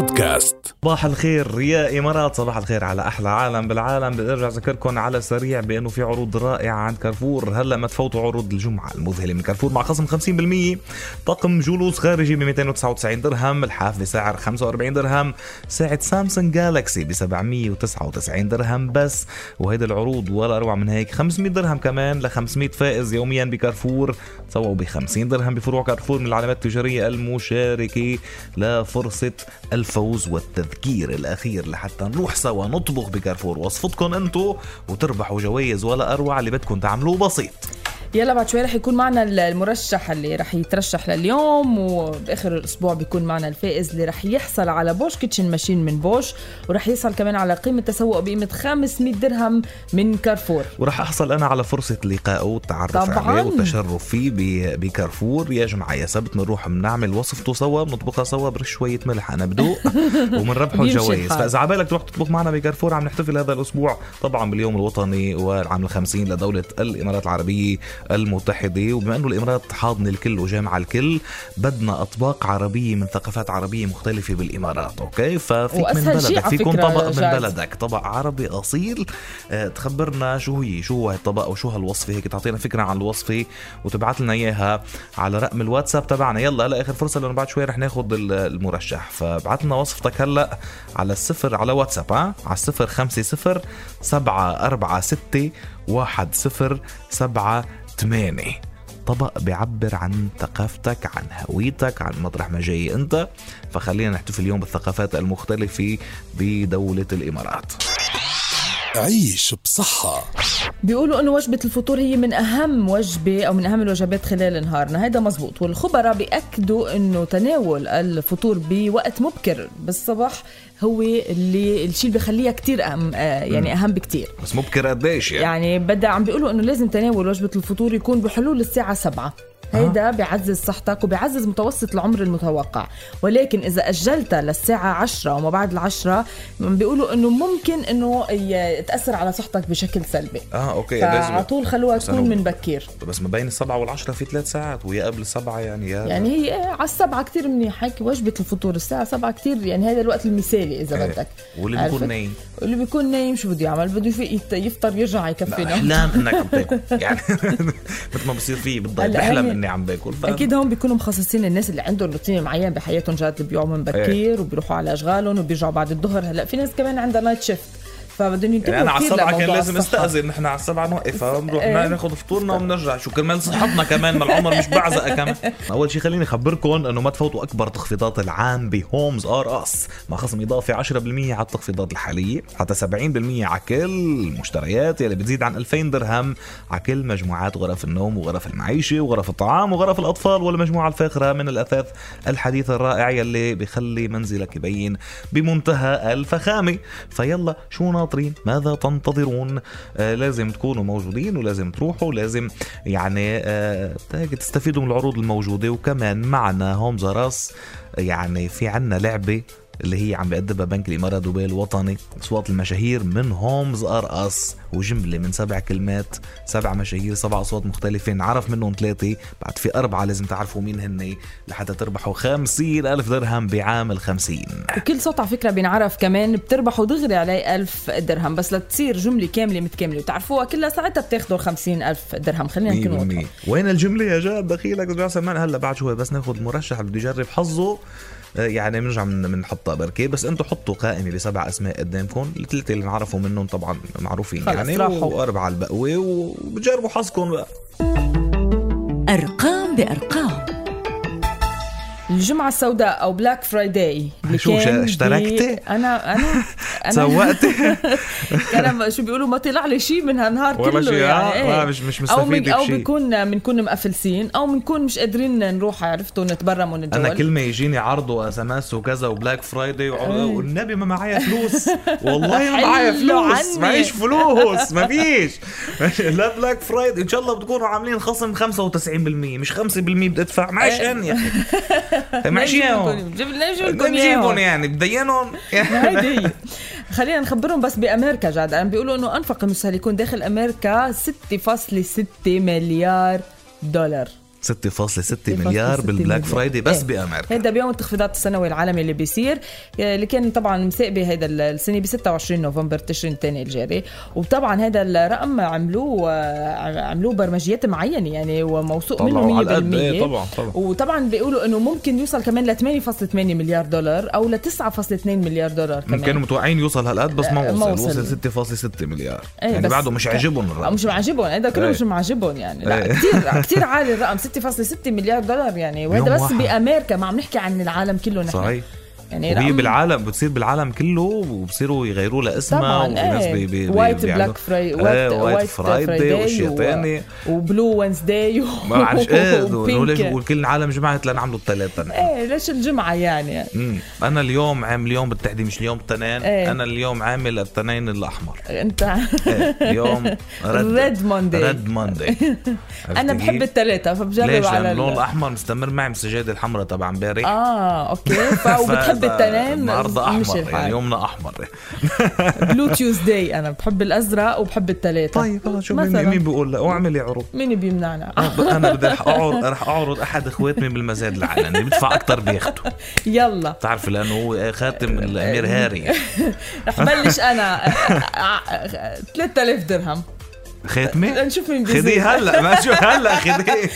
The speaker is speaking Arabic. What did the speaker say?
بودكاست. صباح الخير يا إمارات صباح الخير على أحلى عالم بالعالم. بدي ارجع أذكركم على سريع بأنه في عروض رائعة عند كارفور. هلأ ما تفوتوا عروض الجمعة المذهلة من كارفور مع خصم 50% طقم جلوس خارجي ب 299 درهم. الحاف بسعر 45 درهم. ساعة سامسونج جالكسي ب 799 درهم بس. وهيدي العروض ولا اروع من هيك. 500 درهم كمان ل 500 فائز يوميا بكارفور. تسوقوا ب 50 درهم بفروع كارفور من العلامات التجارية المشاركة لفرصة الفوز والتذكير الأخير لحتى نروح سوا نطبخ بكارفور وصفتكم أنتو وتربحوا جوائز ولا أروع اللي بدكم تعملوه بسيط. يلا بعد شوي رح يكون معنا المرشح اللي رح يترشح لليوم وباخر الأسبوع بيكون معنا الفائز اللي رح يحصل على Bosch kitchen machine من بوش ورح يحصل كمان على قيمة تسوق بقيمة 500 درهم من كارفور وراح أحصل أنا على فرصة لقائه والتعرف. عليه والتشرف فيه بكارفور يا جماعة السبت بنروح بنعمل وصفته سوا بنطبخها سوا برش شوية ملح أنا بدوق وبنربحوا الجوائز. فإذا عبالك تروح تطبخ معنا بكارفور عم نحتفل هذا الأسبوع طبعا باليوم الوطني والعام الخمسين لدولة الإمارات العربية المتحدة. وبما إنه الإمارات حاضنة الكل وجامعة الكل بدنا أطباق عربية من ثقافات عربية مختلفة بالإمارات okay؟ ففيك من بلدك فيكون فكرة طبق من. بلدك. طبق عربي أصيل. آه، تخبرنا شو هي شو هو الطبق وشو هالوصفة؟ هيك تعطينا فكرة عن الوصفة وتبعت لنا إياها على رقم الواتساب تبعنا. يلا هلا اخر فرصة لأنه بعد شوي رح ناخذ ال- المرشح. فابعت لنا وصفتك هلأ على الصفر على واتساب ها؟ على الصفر خمسة صفر سبعة أربعة ستة واحد صفر سبعة ثمانية طبق بيعبر عن ثقافتك عن هويتك عن مطرح ما جاي انت. فخلينا نحتفل اليوم بالثقافات المختلفة بدولة الإمارات. عيش بصحة. بيقولوا إنه وجبة الفطور هي من أهم وجبة أو من أهم الوجبات خلال نهارنا. هذا مزبوط. والخبراء بيأكدوا إنه تناول الفطور بوقت مبكر بالصباح هو اللي الشيء اللي بخليها كتير أهم آه يعني أهم بكتير. بس مبكر قديش يعني, يعني بدأ عم بيقولوا إنه لازم تناول وجبة الفطور يكون بحلول الساعة 7 هيدا بيعزز صحتك وبيعزز متوسط العمر المتوقع. ولكن إذا أجلتها للساعة 10 وما بعد العشرة بيقولوا إنه ممكن إنه تأثر على صحتك بشكل سلبي. آه أوكي فعلى طول خلوها تكون من بكير. بس ما بين السبعة والعشرة في ثلاث ساعات وهي قبل السبعة يعني يا يعني هي على السبعة كتير منيح هيك وجبة الفطور الساعة سبعة كتير يعني هذا الوقت المثالي إذا إيه. بدك. واللي؟ بيكون نايم. واللي بيكون نايم شو بده يعمل؟ بده يفطر يرجع يكفينا. احلام إنك عم تاكل يعني مثل ما بصير فيه بالضبط بحلم هي- اني عم باكل. ف- أكيد هون بيكونوا مخصصين الناس اللي عندهم روتين معين بحياتهم جاد اللي بيوعوا من بكير وبيروحوا على أشغالهم وبيرجعوا بعد الظهر. هلا في ناس كمان عندها night shift فبدهم ينتبهوا يعني أنا على كتير السبعة كان لازم. أستأذن نحن على السبعة نوقف بنروح إيه. ناخذ فطورنا وبنرجع شو كرمال صحتنا كمان ما العمر مش بعزقة كمان. أول شيء خليني أخبركم إنه ما تفوتوا أكبر تخفيضات العام ب Homes R Us مع خصم إضافي 10% على التخفيضات الحالية حتى 70% على كل المشتريات يلي بتزيد عن 2000 درهم على كل مجموعات غرف النوم وغرف المعيشة وغرف الطعام وغرف الأطفال والمجموعة الفاخرة من الأثاث الحديث الرائع يلي بخلي منزلك يبين بمنتهى الفخامة. فيلا شو ناطرين ماذا تنتظرون؟ آه لازم تكونوا موجودين ولازم تروحوا لازم يعني آه تستفيدوا من العروض الموجودة. وكمان معنا Homes R Us يعني في عنا لعبة اللي هي عم بيقدمها بنك الامارات دبي الوطني. أصوات المشاهير من Homes R Us وجملة من سبع كلمات سبع مشاهير سبع أصوات مختلفة. نعرف منهم ثلاثة. بعد في أربعة لازم تعرفوا مين هن لحتى تربحوا خمسين ألف درهم بعام الخمسين وكل صوت على فكرة بينعرف كمان بتربحوا دغري عليه ألف درهم. بس لتصير جملة كاملة متكاملة وتعرفوها كلها ساعتها بتاخذوا خمسين ألف درهم. خلينا نكون واضحين. 100% وين الجملة يا جاد؟ دخيلك سلمان هلا بعد شوي بس ناخذ المرشح اللي بده يجرب حظه. يعني بنرجع من بنحطها بركي بس أنتم حطوا قائمة بسبع أسماء قدامكم الثلاثه اللي نعرفوا منهم طبعا معروفين يعني راحوا. وأربعة البقوة وبجربوا حظكم بقى أرقام بأرقام الجمعة السوداء أو Black Friday شو، اشتركتي؟ أنا أنا أنا سوقتي أنا شو بيقولوا ما طلع لي شيء من هالنهار كله شيء، يعني آه، إيه. آه، مش- مش أو من أو. بنكون بنكون مفلسين أو بنكون مش قادرين نروح عرفتوا نتبرم ونتجول أنا كل ما يجيني عرض و SMS وكذا و Black Friday والنبي ما معايا فلوس والله ما معايا فلوس. معيش فلوس ما فيش لا Black Friday إن شاء الله بتكونوا عاملين خصم 95% مش 5% بدي أدفع معيش إيه. هن يا أخي لكم نجيبهم. يعني بدينهم. هي خلينا نخبرهم بس بأمريكا جاد. عم بيقولوا إنه أنفق المستهلكون داخل أمريكا 6.6 مليار دولار. 6.6 مليار بال Black Friday بس إيه. بأمريكا. هيدا بيوم التخفيضات السنوي العالمي اللي بيصير. اللي كان طبعا مساقبه هيدا السنة ب 26 نوفمبر تشرين الثاني الجاري. وطبعا هذا الرقم عملوه عملوه برمجيات معينة يعني وموثوق منه 100% إيه طبعا طبعا. وطبعا بيقولوا إنه ممكن يوصل كمان ل 8.8 مليار دولار أو ل 9.2 مليار دولار كمان. كانوا متوقعين يوصل هالقد بس ما آه، وصل. وصل. وصل. 6.6 مليار. إيه يعني بعده مش عاجبهم آه، الرقم مش معجبهم هذا كله. مش معجبهم يعني. لا. كثير كثير عالي الرقم. 6.6 مليار دولار يعني. وهذا بس واحد. بأمريكا ما عم نحكي عن العالم كله نحن. صحيح. يعني وهي بالعالم بتصير بالعالم كله وبصيروا يغيروا لها اسمها طبعا وفي ناس بي بي إيه white black Fri white Friday واشياء ثانية و blue Wednesday ما بعرفش إيه. وليش وكل العالم جمعت لنعملوا الثلاثه إيه ليش الجمعة يعني؟ امم أنا اليوم عامل اليوم بالتحديد مش اليوم التنين إيه. أنا اليوم عامل التنين الأحمر. انت إيه. اليوم red Monday red Monday أنا بحب الثلاثة فبجرب ليش؟ على اللون الأحمر مستمر معي من السجاده الحمراء تبع امبارح. آه okay. ف- وبتحب التنين النهارده مش احمر يعني يومنا أحمر. blue Tuesday أنا بحب الأزرق وبحب الثلاثة طيب خلص شو مين. مين بيقول لا؟ واعملي عروض. مين بيمنعنا أنا بدي رح اعرض رح أعرض أحد إخواتي من المزاد العلني بدفع أكثر بياخده يلا. بتعرف لأنه هو خاتم الأمير هاري. رح بلش أنا. 3000 درهم. خاتمة؟ نشوف مين خديه هلا ما شو هلا خديه.